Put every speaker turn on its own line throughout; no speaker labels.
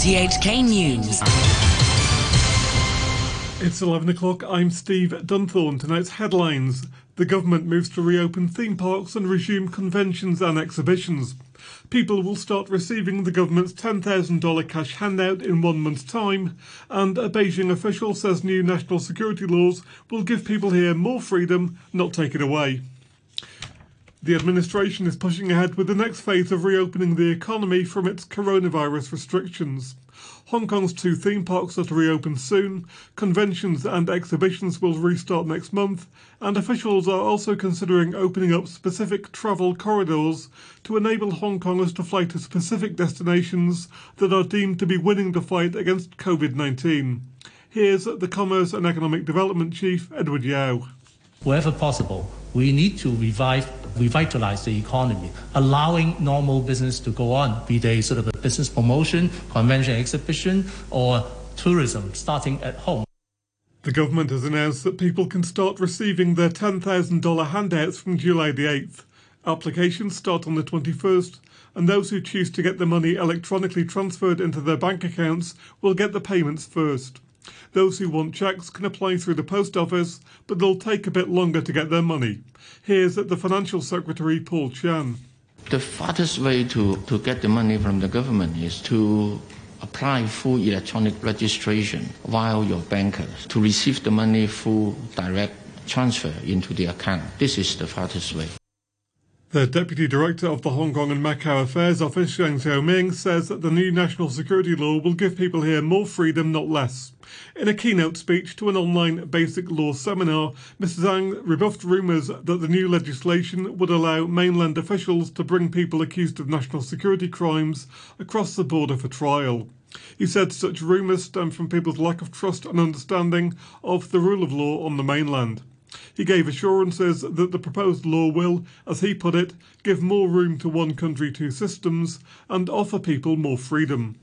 RTHK News.
It's 11 o'clock. I'm Steve Dunthorne. Tonight's headlines. The government moves to reopen theme parks and resume conventions and exhibitions. People will start receiving the government's $10,000 cash handout in one month's time, and a Beijing official says new national security laws will give people here more freedom, not take it away. The administration is pushing ahead with the next phase of reopening the economy from its coronavirus restrictions. Hong Kong's two theme parks are to reopen soon, conventions and exhibitions will restart next month, and officials are also considering opening up specific travel corridors to enable Hong Kongers to fly to specific destinations that are deemed to be winning the fight against COVID 19. Here's the Commerce and Economic Development Chief, Edward Yau.
Wherever possible, we need to revive revitalize the economy, allowing normal business to go on, be they sort of a business promotion, convention exhibition, or tourism starting at home.
The government has announced that people can start receiving their $10,000 handouts from July the 8th. Applications start on the 21st, and those who choose to get the money electronically transferred into their bank accounts will get the payments first. Those who want cheques can apply through the post office, but they'll take a bit longer to get their money. Here's the Financial Secretary, Paul Chan.
The fastest way to, to get the money from the government is to apply full electronic registration via your bankers to receive the money full direct transfer into the account. This is the fastest way.
The Deputy Director of the Hong Kong and Macau Affairs Office, Zhang Xiaoming, says that the new national security law will give people here more freedom, not less. In a keynote speech to an online basic law seminar, Mr. Zhang rebuffed rumours that the new legislation would allow mainland officials to bring people accused of national security crimes across the border for trial. He said such rumours stem from people's lack of trust and understanding of the rule of law on the mainland. He gave assurances that the proposed law will, as he put it, give more room to one country, two systems and offer people more freedom.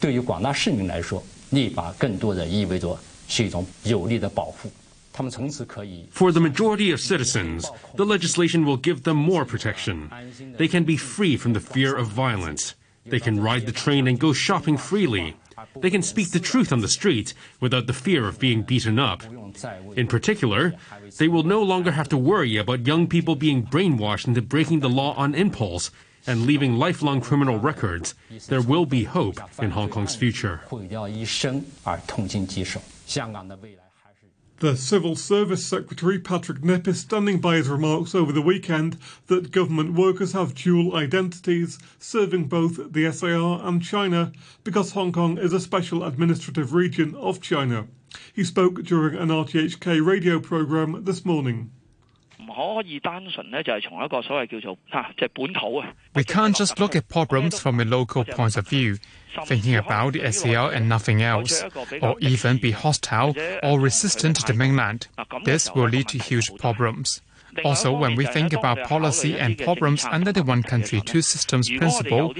对于广大市民来说，立法更多的意味着是一种有力的保护。
For the majority of citizens, the legislation will give them more protection. They can be free from the fear of violence. They can ride the train and go shopping freely. They can speak the truth on the street without the fear of being beaten up. In particular, they will no longer have to worry about young people being brainwashed into breaking the law on impulse and leaving lifelong criminal records. There will be hope in Hong Kong's future.
The Civil Service Secretary Patrick Nip is standing by his remarks over the weekend that government workers have dual identities, serving both the SAR and China, because Hong Kong is a special administrative region of China. He spoke during an RTHK radio program this morning.
We can't just look at problems from a local point of view, thinking about the SAR and nothing else, or even be hostile or resistant to the mainland. This will lead to huge problems. Also, when we think about policy and problems under the one country, two systems principle,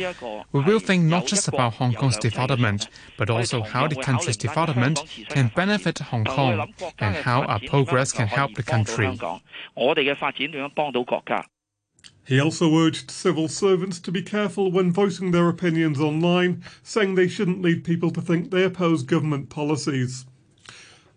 we will think not just about Hong Kong's development, but also how the country's development can benefit Hong Kong and how our progress can help the country.
He also urged civil servants to be careful when voicing their opinions online, saying they shouldn't lead people to think they oppose government policies.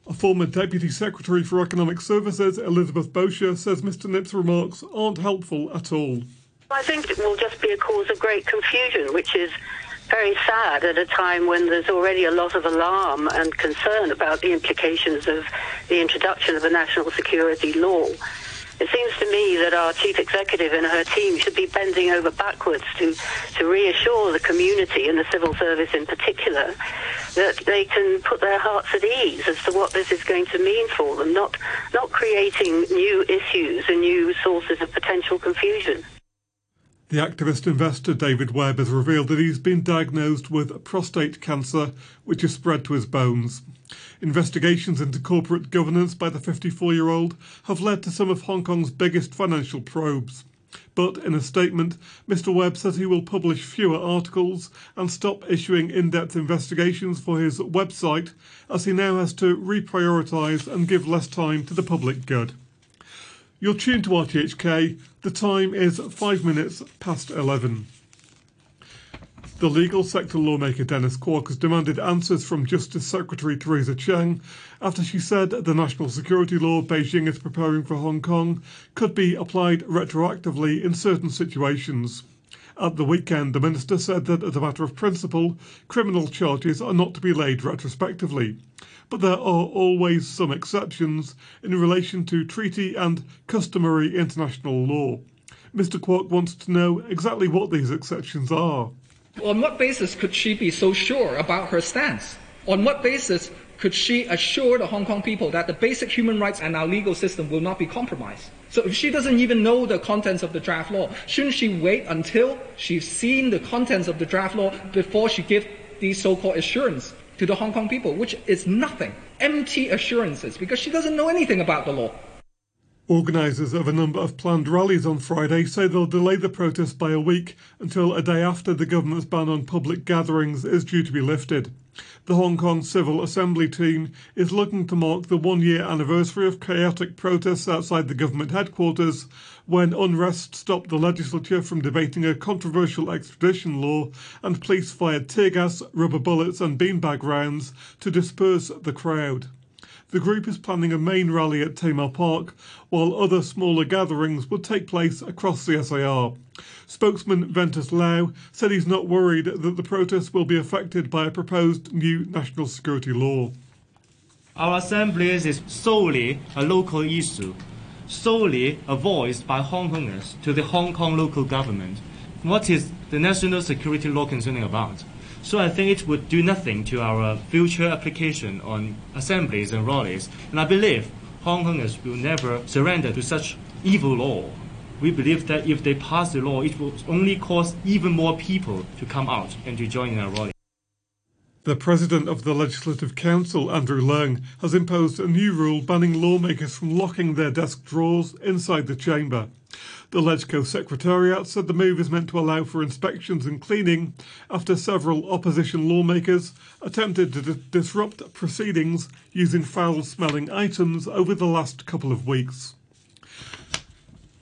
A former Deputy Secretary for Economic Services, Elizabeth Bosher, says Mr Nip's remarks aren't helpful at all.
I think it will just be a cause of great confusion, which is very sad at a time when there's already a lot of alarm and concern about the implications of the introduction of a national security law. It seems to me that our chief executive and her team should be bending over backwards to, to reassure the community and the civil service in particular that they can put their hearts at ease as to what this is going to mean for them, not, not creating new issues and new sources of potential confusion.
The activist investor David Webb has revealed that he's been diagnosed with prostate cancer, which has spread to his bones. Investigations into corporate governance by the 54 year old have led to some of Hong Kong's biggest financial probes. But in a statement, Mr. Webb says he will publish fewer articles and stop issuing in depth investigations for his website as he now has to reprioritise and give less time to the public good. You're tuned to RTHK. The time is five minutes past 11. The legal sector lawmaker Dennis Kwok has demanded answers from Justice Secretary Teresa Cheng after she said the national security law Beijing is preparing for Hong Kong could be applied retroactively in certain situations. At the weekend, the minister said that, as a matter of principle, criminal charges are not to be laid retrospectively. But there are always some exceptions in relation to treaty and customary international law. Mr. Kwok wants to know exactly what these exceptions are.
On what basis could she be so sure about her stance? On what basis could she assure the Hong Kong people that the basic human rights and our legal system will not be compromised? So if she doesn't even know the contents of the draft law, shouldn't she wait until she's seen the contents of the draft law before she gives these so-called assurance to the Hong Kong people, which is nothing, empty assurances, because she doesn't know anything about the law.
Organisers of a number of planned rallies on Friday say they'll delay the protest by a week until a day after the government's ban on public gatherings is due to be lifted. The Hong Kong Civil Assembly team is looking to mark the one year anniversary of chaotic protests outside the government headquarters when unrest stopped the legislature from debating a controversial extradition law and police fired tear gas, rubber bullets, and beanbag rounds to disperse the crowd. The group is planning a main rally at Tamar Park, while other smaller gatherings will take place across the SAR. Spokesman Ventus Lau said he's not worried that the protests will be affected by a proposed new national security law.
Our assembly is solely a local issue, solely a voice by Hong Kongers to the Hong Kong local government. What is the national security law concerning about? So I think it would do nothing to our future application on assemblies and rallies. And I believe Hong Kongers will never surrender to such evil law. We believe that if they pass the law, it will only cause even more people to come out and to join in our rally.
The President of the Legislative Council, Andrew Leung, has imposed a new rule banning lawmakers from locking their desk drawers inside the chamber. The LegCo Secretariat said the move is meant to allow for inspections and cleaning after several opposition lawmakers attempted to d- disrupt proceedings using foul smelling items over the last couple of weeks.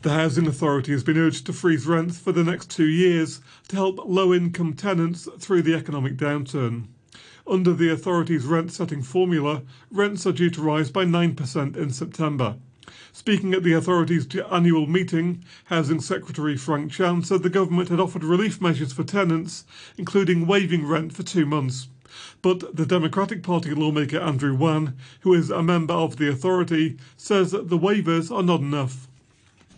The Housing Authority has been urged to freeze rents for the next two years to help low income tenants through the economic downturn. Under the authority's rent setting formula, rents are due to rise by 9% in September. Speaking at the authority's annual meeting, Housing Secretary Frank Chan said the government had offered relief measures for tenants, including waiving rent for two months. But the Democratic Party lawmaker Andrew Wan, who is a member of the authority, says that the waivers are not enough.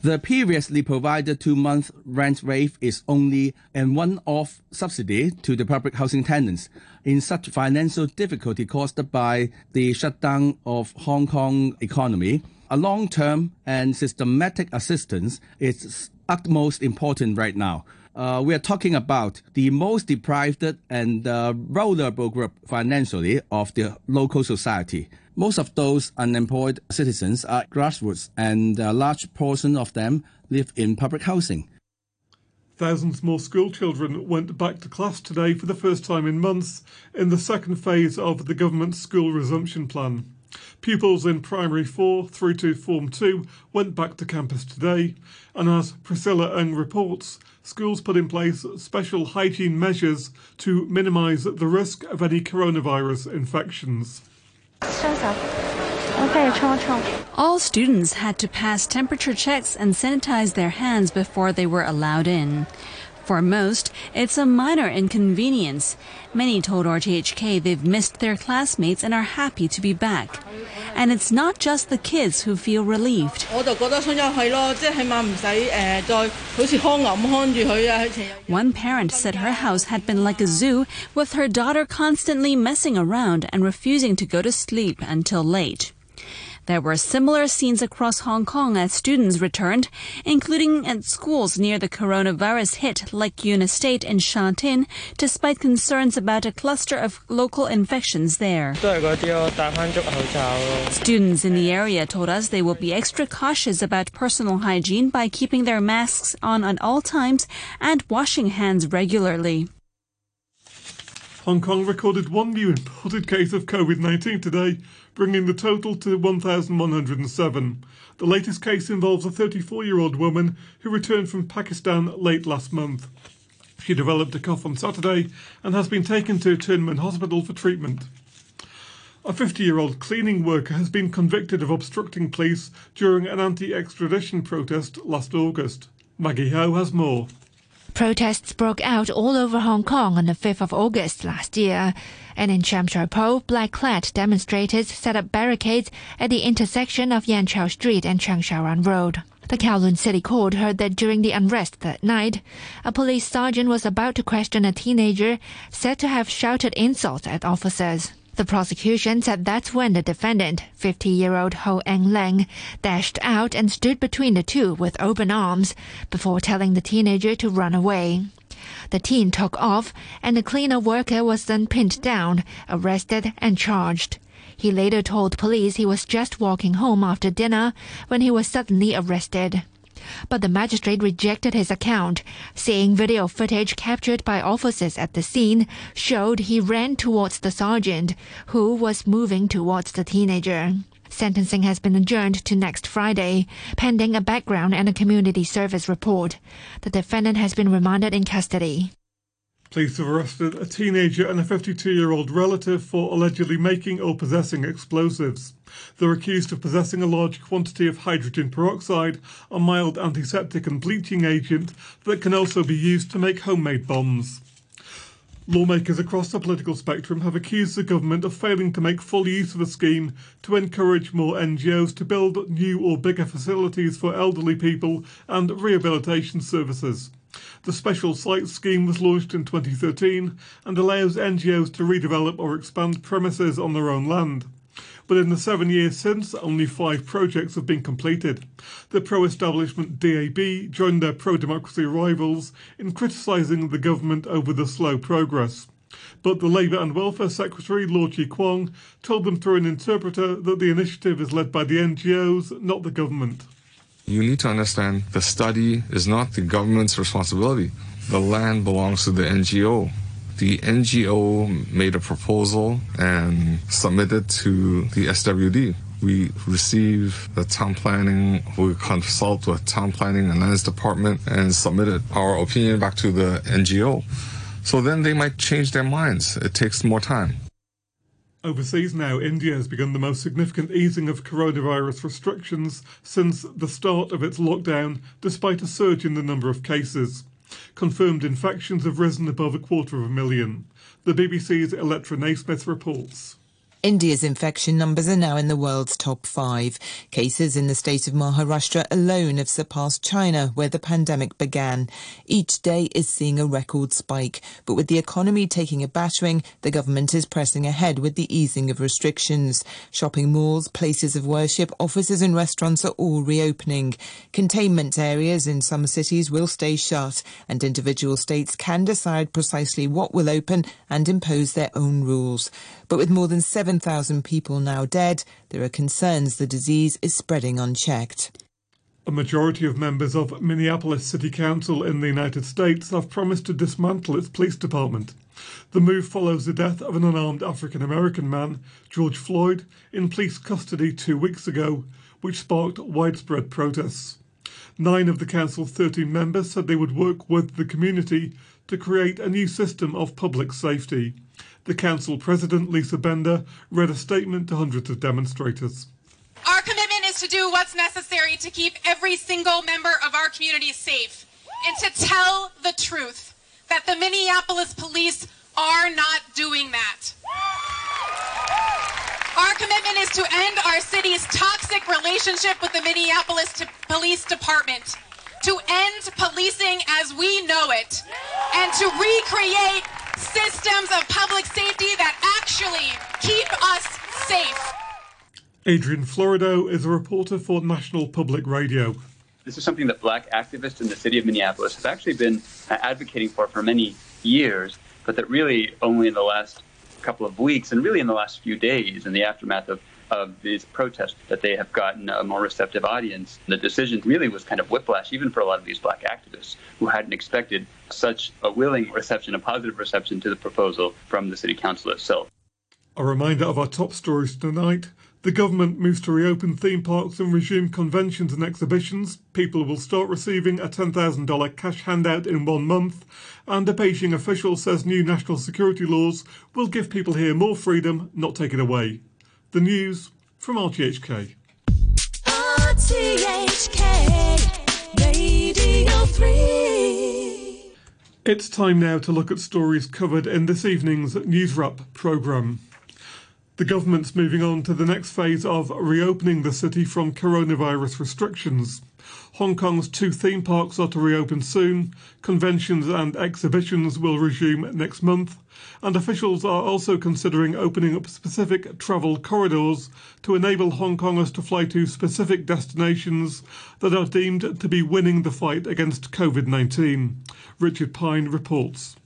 The previously provided two month rent waive is only a one off subsidy to the public housing tenants in such financial difficulty caused by the shutdown of Hong Kong economy a long term and systematic assistance is utmost important right now. Uh, we are talking about the most deprived and uh, vulnerable group financially of the local society. Most of those unemployed citizens are grassroots, and a large portion of them live in public housing.
Thousands more school children went back to class today for the first time in months in the second phase of the government's school resumption plan. Pupils in Primary 4 through to Form 2 went back to campus today, and as Priscilla Ng reports, schools put in place special hygiene measures to minimise the risk of any coronavirus infections.
All students had to pass temperature checks and sanitize their hands before they were allowed in. For most, it's a minor inconvenience. Many told RTHK they've missed their classmates and are happy to be back. And it's not just the kids who feel relieved. One parent said her house had been like a zoo, with her daughter constantly messing around and refusing to go to sleep until late. There were similar scenes across Hong Kong as students returned, including at schools near the coronavirus hit Lek Yuen Estate in Sha Tin, despite concerns about a cluster of local infections there. Students in the area told us they will be extra cautious about personal hygiene by keeping their masks on at all times and washing hands regularly.
Hong Kong recorded one new imported case of COVID 19 today, bringing the total to 1,107. The latest case involves a 34 year old woman who returned from Pakistan late last month. She developed a cough on Saturday and has been taken to Tuen Hospital for treatment. A 50 year old cleaning worker has been convicted of obstructing police during an anti extradition protest last August. Maggie Ho has more.
Protests broke out all over Hong Kong on the 5th of August last year. And in Sham Shui Po, black clad demonstrators set up barricades at the intersection of Yen Chow Street and Cheung Sha Wan Road. The Kowloon City Court heard that during the unrest that night, a police sergeant was about to question a teenager said to have shouted insults at officers. The prosecution said that's when the defendant, 50-year-old Ho Eng Leng, dashed out and stood between the two with open arms before telling the teenager to run away. The teen took off, and the cleaner worker was then pinned down, arrested, and charged. He later told police he was just walking home after dinner when he was suddenly arrested but the magistrate rejected his account, saying video footage captured by officers at the scene showed he ran towards the sergeant, who was moving towards the teenager. Sentencing has been adjourned to next Friday, pending a background and a community service report. The defendant has been remanded in custody.
Police have arrested a teenager and a 52 year old relative for allegedly making or possessing explosives. They're accused of possessing a large quantity of hydrogen peroxide, a mild antiseptic and bleaching agent that can also be used to make homemade bombs. Lawmakers across the political spectrum have accused the government of failing to make full use of a scheme to encourage more NGOs to build new or bigger facilities for elderly people and rehabilitation services. The Special Site Scheme was launched in 2013 and allows NGOs to redevelop or expand premises on their own land. But in the seven years since, only five projects have been completed. The pro establishment DAB joined their pro democracy rivals in criticising the government over the slow progress. But the Labour and Welfare Secretary, Law Chi Kwong, told them through an interpreter that the initiative is led by the NGOs, not the government.
You need to understand the study is not the government's responsibility. The land belongs to the NGO the NGO made a proposal and submitted to the SWD. We receive the town planning, we consult with town planning and lands department and submitted our opinion back to the NGO. So then they might change their minds. It takes more time.
Overseas now, India has begun the most significant easing of coronavirus restrictions since the start of its lockdown, despite a surge in the number of cases. Confirmed infections have risen above a quarter of a million. The BBC's Electra Naismith reports.
India's infection numbers are now in the world's top five. Cases in the state of Maharashtra alone have surpassed China, where the pandemic began. Each day is seeing a record spike, but with the economy taking a battering, the government is pressing ahead with the easing of restrictions. Shopping malls, places of worship, offices and restaurants are all reopening. Containment areas in some cities will stay shut, and individual states can decide precisely what will open and impose their own rules. But with more than 7,000 people now dead, there are concerns the disease is spreading unchecked.
A majority of members of Minneapolis City Council in the United States have promised to dismantle its police department. The move follows the death of an unarmed African American man, George Floyd, in police custody two weeks ago, which sparked widespread protests. Nine of the council's 13 members said they would work with the community to create a new system of public safety. The council president, Lisa Bender, read a statement to hundreds of demonstrators.
Our commitment is to do what's necessary to keep every single member of our community safe and to tell the truth that the Minneapolis police are not doing that. Our commitment is to end our city's toxic relationship with the Minneapolis Police Department, to end policing as we know it, and to recreate systems of public safety that actually keep us safe.
Adrian Florido is a reporter for National Public Radio.
This is something that black activists in the city of Minneapolis have actually been uh, advocating for for many years, but that really only in the last couple of weeks and really in the last few days in the aftermath of of these protests that they have gotten a more receptive audience. The decision really was kind of whiplash, even for a lot of these black activists who hadn't expected such a willing reception, a positive reception to the proposal from the city council itself.
A reminder of our top stories tonight. The government moves to reopen theme parks and resume conventions and exhibitions. People will start receiving a $10,000 cash handout in one month. And a Beijing official says new national security laws will give people here more freedom, not take it away. The news from RTHK.
RTHK Radio 3.
It's time now to look at stories covered in this evening's News Wrap programme. The government's moving on to the next phase of reopening the city from coronavirus restrictions. Hong Kong's two theme parks are to reopen soon, conventions and exhibitions will resume next month, and officials are also considering opening up specific travel corridors to enable Hong Kongers to fly to specific destinations that are deemed to be winning the fight against COVID 19. Richard Pine reports.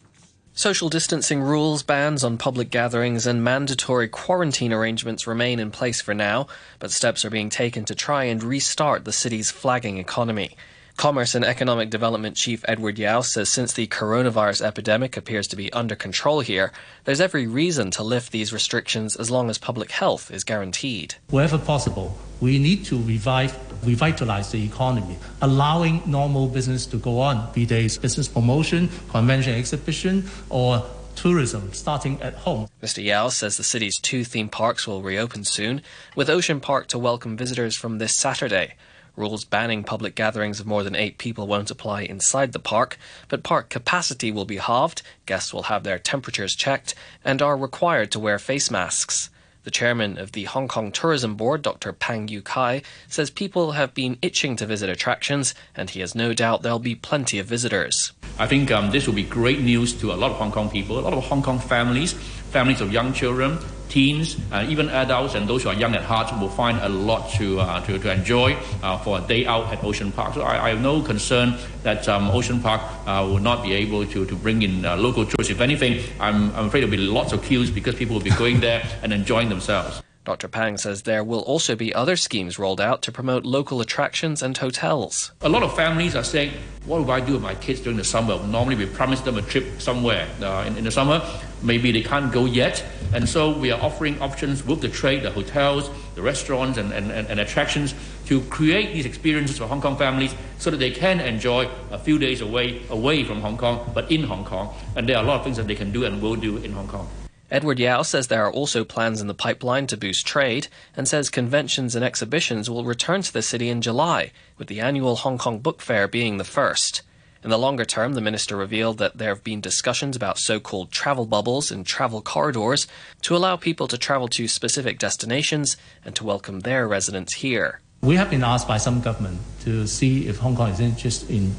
Social distancing rules, bans on public gatherings, and mandatory quarantine arrangements remain in place for now, but steps are being taken to try and restart the city's flagging economy. Commerce and Economic Development Chief Edward Yau says since the coronavirus epidemic appears to be under control here, there's every reason to lift these restrictions as long as public health is guaranteed.
Wherever possible, we need to revive, revitalize the economy, allowing normal business to go on, be they business promotion, convention exhibition, or tourism starting at home.
Mr. Yau says the city's two theme parks will reopen soon, with Ocean Park to welcome visitors from this Saturday. Rules banning public gatherings of more than eight people won't apply inside the park, but park capacity will be halved, guests will have their temperatures checked, and are required to wear face masks. The chairman of the Hong Kong Tourism Board, Dr. Pang Yiu Kai, says people have been itching to visit attractions, and he has no doubt there'll be plenty of visitors.
I think um, this will be great news to a lot of Hong Kong people, a lot of Hong Kong families, families of young children, teens, uh, even adults, and those who are young at heart will find a lot to, uh, to, to enjoy uh, for a day out at Ocean Park. So I, I have no concern that um, Ocean Park uh, will not be able to, to bring in uh, local tourists. If anything, I'm, I'm afraid there will be lots of queues because people will be going there and enjoying themselves.
Dr. Pang says there will also be other schemes rolled out to promote local attractions and hotels.
A lot of families are saying, What do I do with my kids during the summer? Normally, we promise them a trip somewhere uh, in, in the summer. Maybe they can't go yet. And so, we are offering options with the trade, the hotels, the restaurants, and, and, and, and attractions to create these experiences for Hong Kong families so that they can enjoy a few days away, away from Hong Kong, but in Hong Kong. And there are a lot of things that they can do and will do in Hong Kong.
Edward Yau says there are also plans in the pipeline to boost trade and says conventions and exhibitions will return to the city in July, with the annual Hong Kong Book Fair being the first. In the longer term, the minister revealed that there have been discussions about so called travel bubbles and travel corridors to allow people to travel to specific destinations and to welcome their residents here.
We have been asked by some government to see if Hong Kong is interested in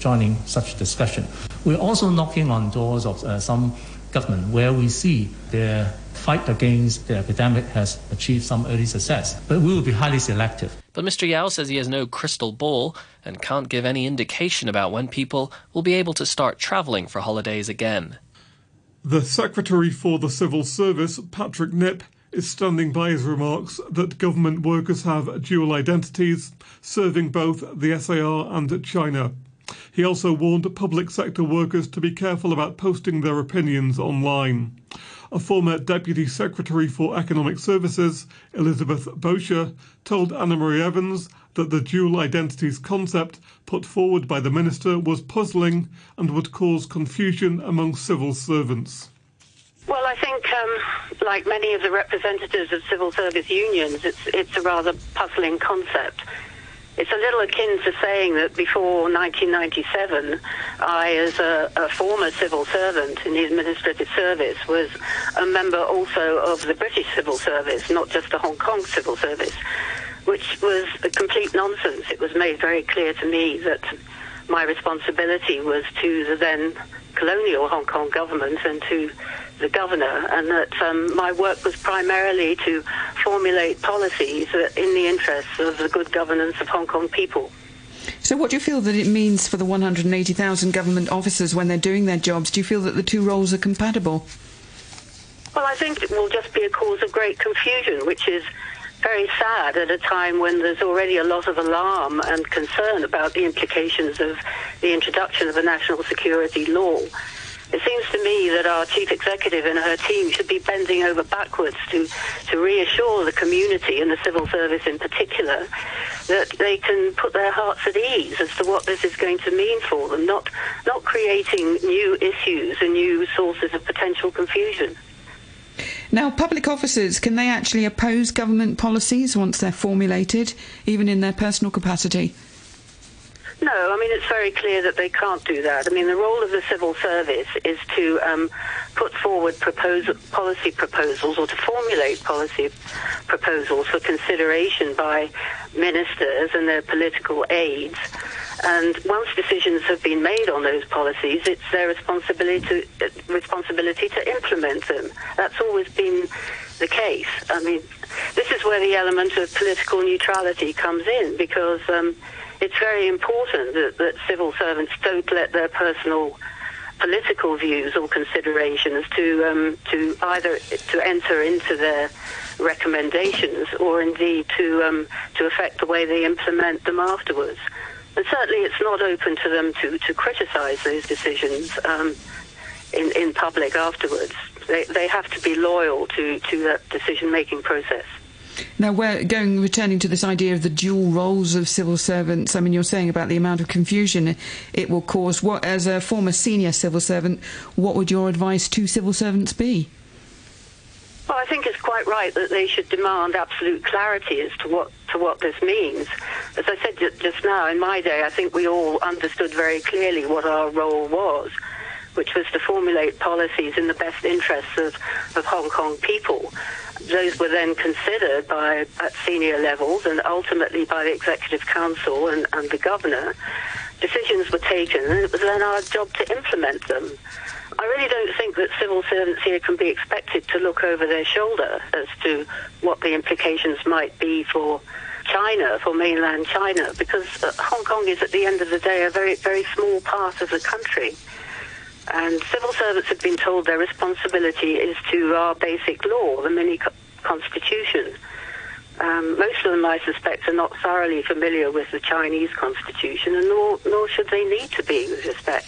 joining such discussion. We're also knocking on doors of uh, some government where we see their fight against the epidemic has achieved some early success. But we will be highly selective.
But Mr. Yau says he has no crystal ball and can't give any indication about when people will be able to start travelling for holidays again.
The Secretary for the Civil Service, Patrick Nip, is standing by his remarks that government workers have dual identities, serving both the SAR and China. He also warned public sector workers to be careful about posting their opinions online. A former Deputy Secretary for Economic Services, Elizabeth Bosher, told Annemarie Evans that the dual identities concept put forward by the minister was puzzling and would cause confusion among civil servants.
Well, I think, um, like many of the representatives of civil service unions, it's it's a rather puzzling concept. It's a little akin to saying that before 1997, I, as a, a, former civil servant in the administrative service, was a member also of the British civil service, not just the Hong Kong civil service, which was a complete nonsense. It was made very clear to me that my responsibility was to the then colonial Hong Kong government and to the governor, and that um, my work was primarily to formulate policies in the interests of the good governance of Hong Kong people.
So, what do you feel that it means for the 180,000 government officers when they're doing their jobs? Do you feel that the two roles are compatible?
Well, I think it will just be a cause of great confusion, which is very sad at a time when there's already a lot of alarm and concern about the implications of the introduction of a national security law. It seems to me that our chief executive and her team should be bending over backwards to, to reassure the community and the civil service in particular that they can put their hearts at ease as to what this is going to mean for them, not, not creating new issues and new sources of potential confusion.
Now, public officers, can they actually oppose government policies once they're formulated, even in their personal capacity?
No, I mean, it's very clear that they can't do that. I mean, the role of the civil service is to um, put forward propose- policy proposals or to formulate policy proposals for consideration by ministers and their political aides. And once decisions have been made on those policies, it's their responsibility to, responsibility to implement them. That's always been the case. I mean, this is where the element of political neutrality comes in because um, it's very important that, that civil servants don't let their personal political views or considerations to um, to either to enter into their recommendations or indeed to um, to affect the way they implement them afterwards. And certainly, it's not open to them to to criticise those decisions um, in in public afterwards. They they have to be loyal to to that decision making process.
Now, we're going returning to this idea of the dual roles of civil servants. I mean, you're saying about the amount of confusion it will cause. What, as a former senior civil servant, what would your advice to civil servants be?
Well, I think it's quite right that they should demand absolute clarity as to what to what this means. As I said just now, in my day, I think we all understood very clearly what our role was, which was to formulate policies in the best interests of, of Hong Kong people those were then considered by at senior levels and ultimately by the Executive Council and, and the Governor. Decisions were taken, and it was then our job to implement them. I really don't think that civil servants here can be expected to look over their shoulder as to what the implications might be for China, for mainland China, because uh, Hong Kong is at the end of the day a very, very small part of the country. And civil servants have been told their responsibility is to our basic law, the mini constitution. Um, most of them, I suspect, are not thoroughly familiar with the Chinese constitution, and nor, nor should they need to be with respect.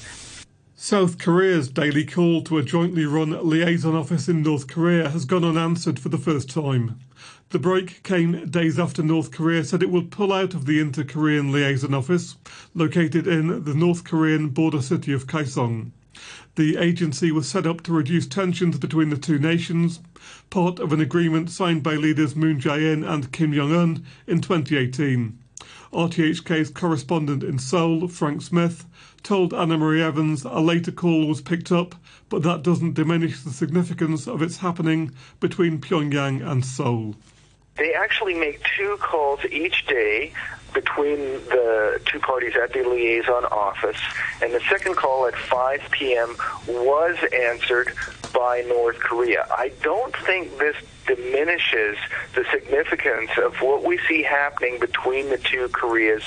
South Korea's daily call to a jointly run liaison office in North Korea has gone unanswered for the first time. The break came days after North Korea said it would pull out of the Inter Korean Liaison Office, located in the North Korean border city of Kaesong. The agency was set up to reduce tensions between the two nations, part of an agreement signed by leaders Moon Jae-in and Kim Jong-un in 2018. RTHK's correspondent in Seoul, Frank Smith, told Annemarie Evans a later call was picked up, but that doesn't diminish the significance of its happening between Pyongyang and Seoul.
They actually make two calls each day between the two parties at the liaison office, and the second call at 5 p.m. was answered by North Korea. I don't think this diminishes the significance of what we see happening between the two Koreas,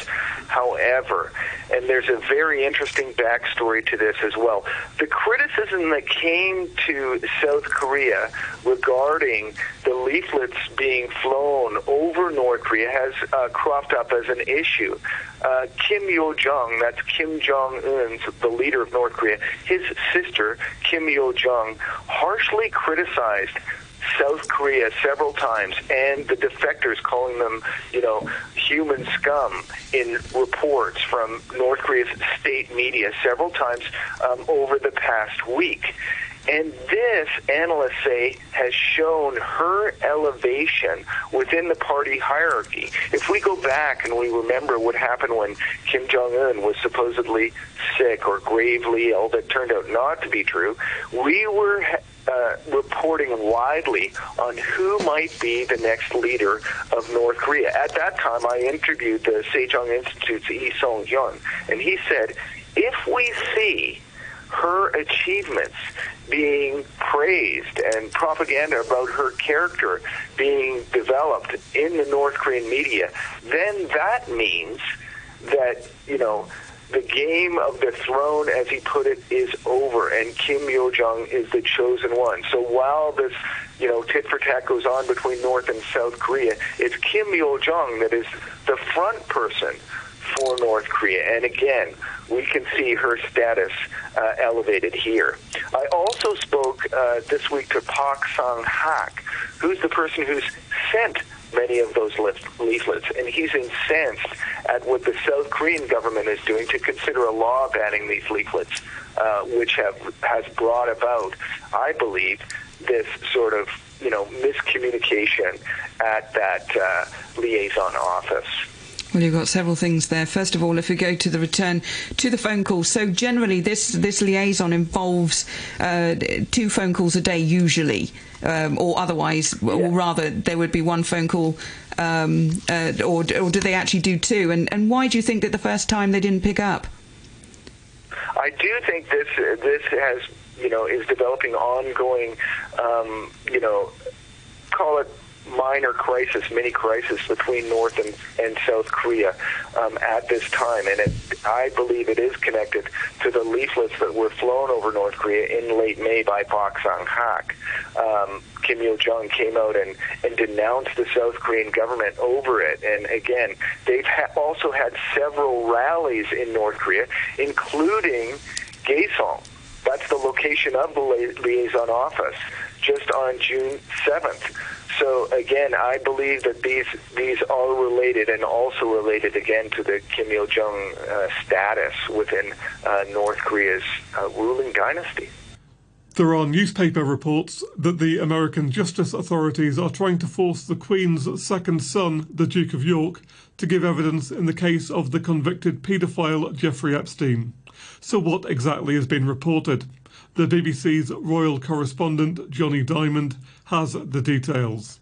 however. And there's a very interesting backstory to this as well. The criticism that came to South Korea regarding the leaflets being flown over North Korea has uh, cropped up as an issue. Uh, Kim Yo Jong, that's Kim Jong Un's, the leader of North Korea, his sister, Kim Yo Jong, harshly criticized South Korea several times, and the defectors calling them, you know, human scum in reports from North Korea's state media several times um, over the past week. And this, analysts say, has shown her elevation within the party hierarchy. If we go back and we remember what happened when Kim Jong un was supposedly sick or gravely ill, that turned out not to be true, we were uh, reporting widely on who might be the next leader of North Korea. At that time, I interviewed the Sejong Institute's Lee Song Hyun, and he said, if we see her achievements being praised and propaganda about her character being developed in the North Korean media, then that means that, you know, the game of the throne, as he put it, is over, and Kim Yo Jong is the chosen one. So while this, you know, tit for tat goes on between North and South Korea, it's Kim Yo Jong that is the front person for North Korea. And again, we can see her status uh, elevated here. I also spoke uh, this week to Park Sang Hak, who's the person who's sent many of those leaflets, and he's incensed at what the South Korean government is doing to consider a law banning these leaflets, uh, which have has brought about, I believe, this sort of you know miscommunication at that uh, liaison office.
Well, you've got several things there. First of all, if we go to the return to the phone call, so generally this this liaison involves uh, two phone calls a day usually, um, or otherwise, yeah. or rather, there would be one phone call, um, uh, or or do they actually do two? And and why do you think that the first time they didn't pick up?
I do think this this has you know is developing ongoing, um, you know, call it minor crisis, mini crisis between North and, and South Korea um, at this time. And it, I believe it is connected to the leaflets that were flown over North Korea in late May by Park Sang-hak. Um, Kim Yo-jong came out and, and denounced the South Korean government over it. And again, they've ha- also had several rallies in North Korea, including Kaesong. That's the location of the liaison office, just on June 7th. So again, I believe that these these are related and also related again to the Kim Il Jong uh, status within uh, North Korea's uh, ruling dynasty.
There are newspaper reports that the American justice authorities are trying to force the Queen's second son, the Duke of York, to give evidence in the case of the convicted paedophile Jeffrey Epstein. So, what exactly has been reported? The BBC's royal correspondent, Jonny Dymond, has the details.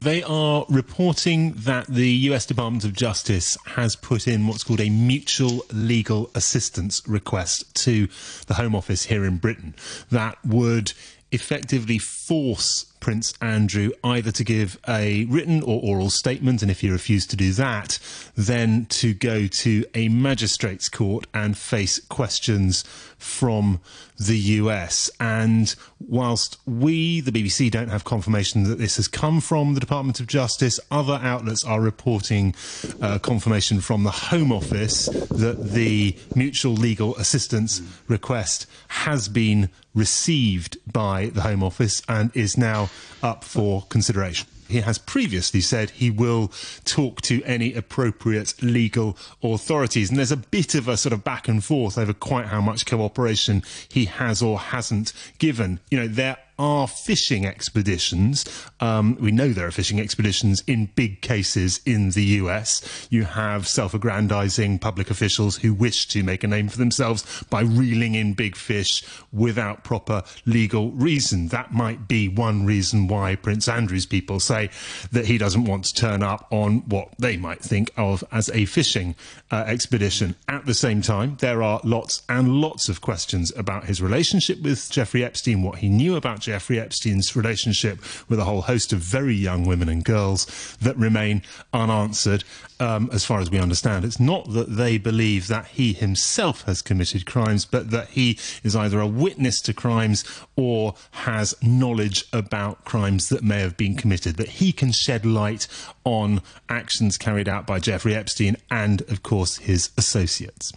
They are reporting that the US Department of Justice has put in what's called a mutual legal assistance request to the Home Office here in Britain that would effectively force Prince Andrew either to give a written or oral statement, and if he refused to do that, then to go to a magistrate's court and face questions from the US. And whilst we, the BBC, don't have confirmation that this has come from the Department of Justice, other outlets are reporting uh, confirmation from the Home Office that the mutual legal assistance request has been received by the Home Office and is now up for consideration. He has previously said he will talk to any appropriate legal authorities. And there's a bit of a sort of back and forth over quite how much cooperation he has or hasn't given. You know, there are fishing expeditions. Um, we know there are fishing expeditions in big cases in the US. You have self aggrandizing public officials who wish to make a name for themselves by reeling in big fish without proper legal reason. That might be one reason why Prince Andrew's people say that he doesn't want to turn up on what they might think of as a fishing uh, expedition. At the same time, there are lots and lots of questions about his relationship with Jeffrey Epstein, what he knew about Jeffrey Epstein's relationship with a whole host of very young women and girls that remain unanswered, um, as far as we understand. It's not that they believe that he himself has committed crimes, but that he is either a witness to crimes or has knowledge about crimes that may have been committed, that he can shed light on actions carried out by Jeffrey Epstein and, of course, his associates.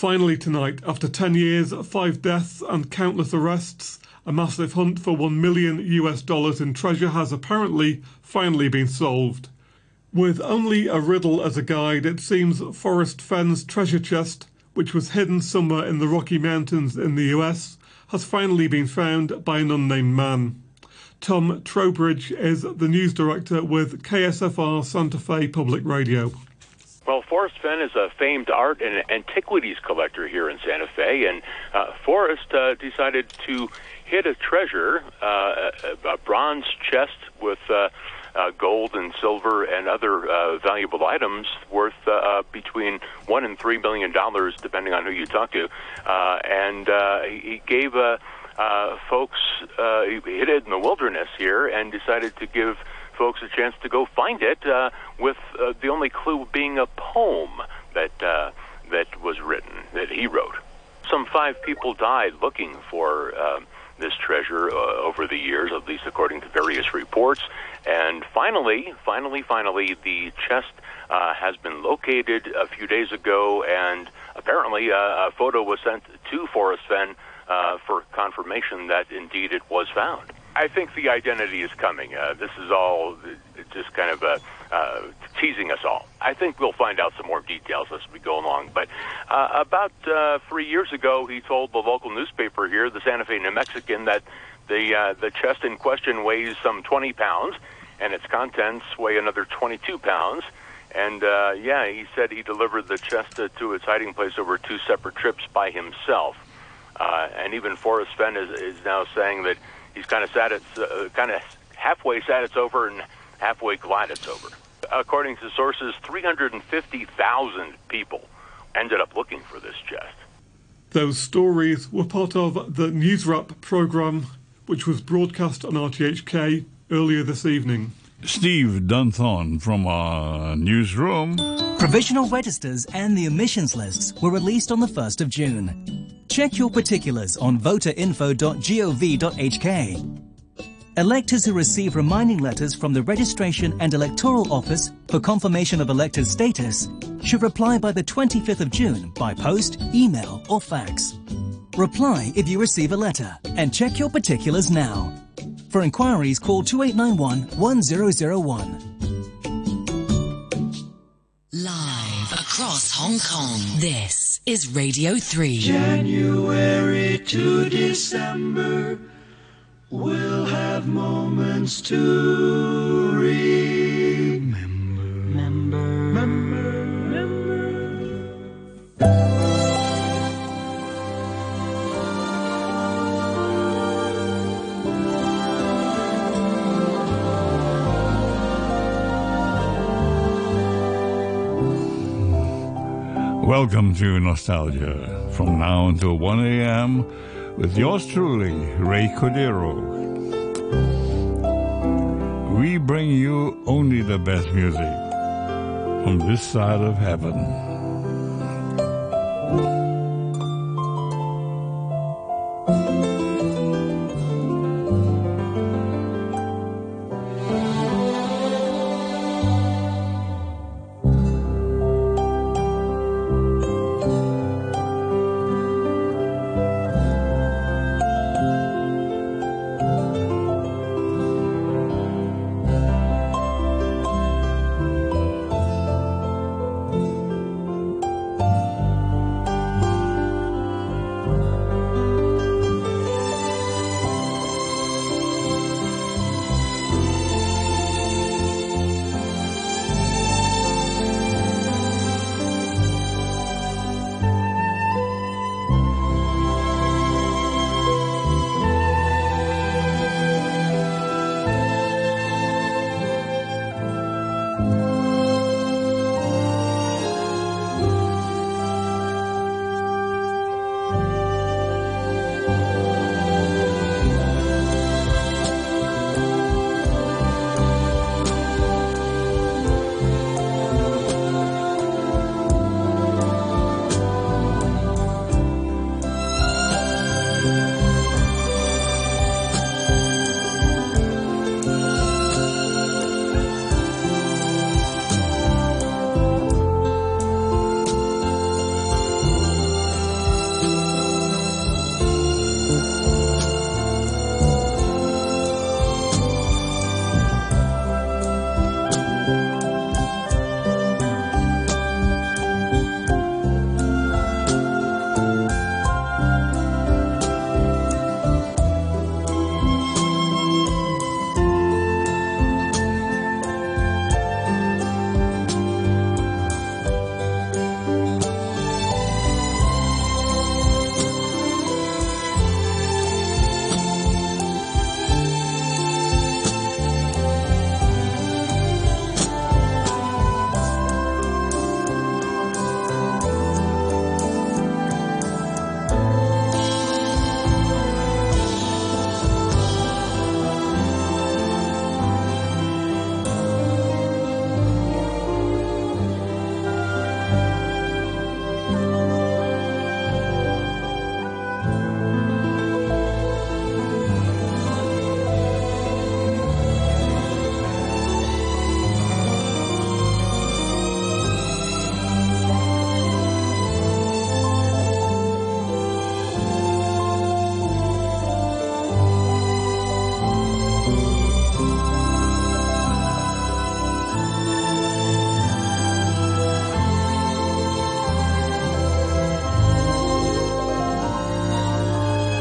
Finally, tonight, after 10 years, five deaths, and countless arrests, a massive hunt for 1 million US dollars in treasure has apparently finally been solved. With only a riddle as a guide, it seems Forrest Fenn's treasure chest, which was hidden somewhere in the Rocky Mountains in the US, has finally been found by an unnamed man. Tom Trowbridge is the news director with KSFR Santa Fe Public Radio.
Well, Forrest Fenn is a famed art and antiquities collector here in Santa Fe, and uh, Forrest uh, decided to hid a treasure, uh, a, a bronze chest with uh, uh, gold and silver and other uh, valuable items worth uh, uh, between one and three million dollars, depending on who you talk to. Uh, and uh, he gave uh, uh, folks uh, he hid it in the wilderness here and decided to give folks a chance to go find it. Uh, with uh, the only clue being a poem that uh, that was written that he wrote. Some five people died looking for. Uh, this treasure uh, over the years, at least according to various reports. And finally, finally, finally, the chest uh, has been located a few days ago, and apparently uh, a photo was sent to Forrest Fenn uh, for confirmation that indeed it was found. I think the identity is coming. Uh, this is all just kind of a, uh, teasing us all. I think we'll find out some more details as we go along. But uh, about uh, three years ago, he told the local newspaper here, the Santa Fe New Mexican, that the uh, the chest in question weighs some 20 pounds, and its contents weigh another 22 pounds. And uh, yeah, he said he delivered the chest uh, to its hiding place over two separate trips by himself. Uh, and even Forrest Fenn is, is now saying that he's kind of sad it's uh, kind of halfway sad it's over and halfway glad it's over. According to sources, 350,000 people ended up looking for this chest.
Those stories were part of the News Wrap program, which was broadcast on RTHK earlier this evening.
Steve Dunthorne from our newsroom.
Provisional registers and the emissions lists were released on the 1st of June. Check your particulars on voterinfo.gov.hk. Electors who receive reminding letters from the Registration and Electoral Office for confirmation of elected status should reply by the 25th of June by post, email, or fax. Reply if you receive a letter and check your particulars now. For inquiries, call 2891 1001.
Live across Hong Kong, this is Radio 3.
January to December, we'll have moments to remember.
Welcome to Nostalgia from now until 1 a.m. with yours truly, Ray Cordeiro. We bring you only the best music from this side of heaven.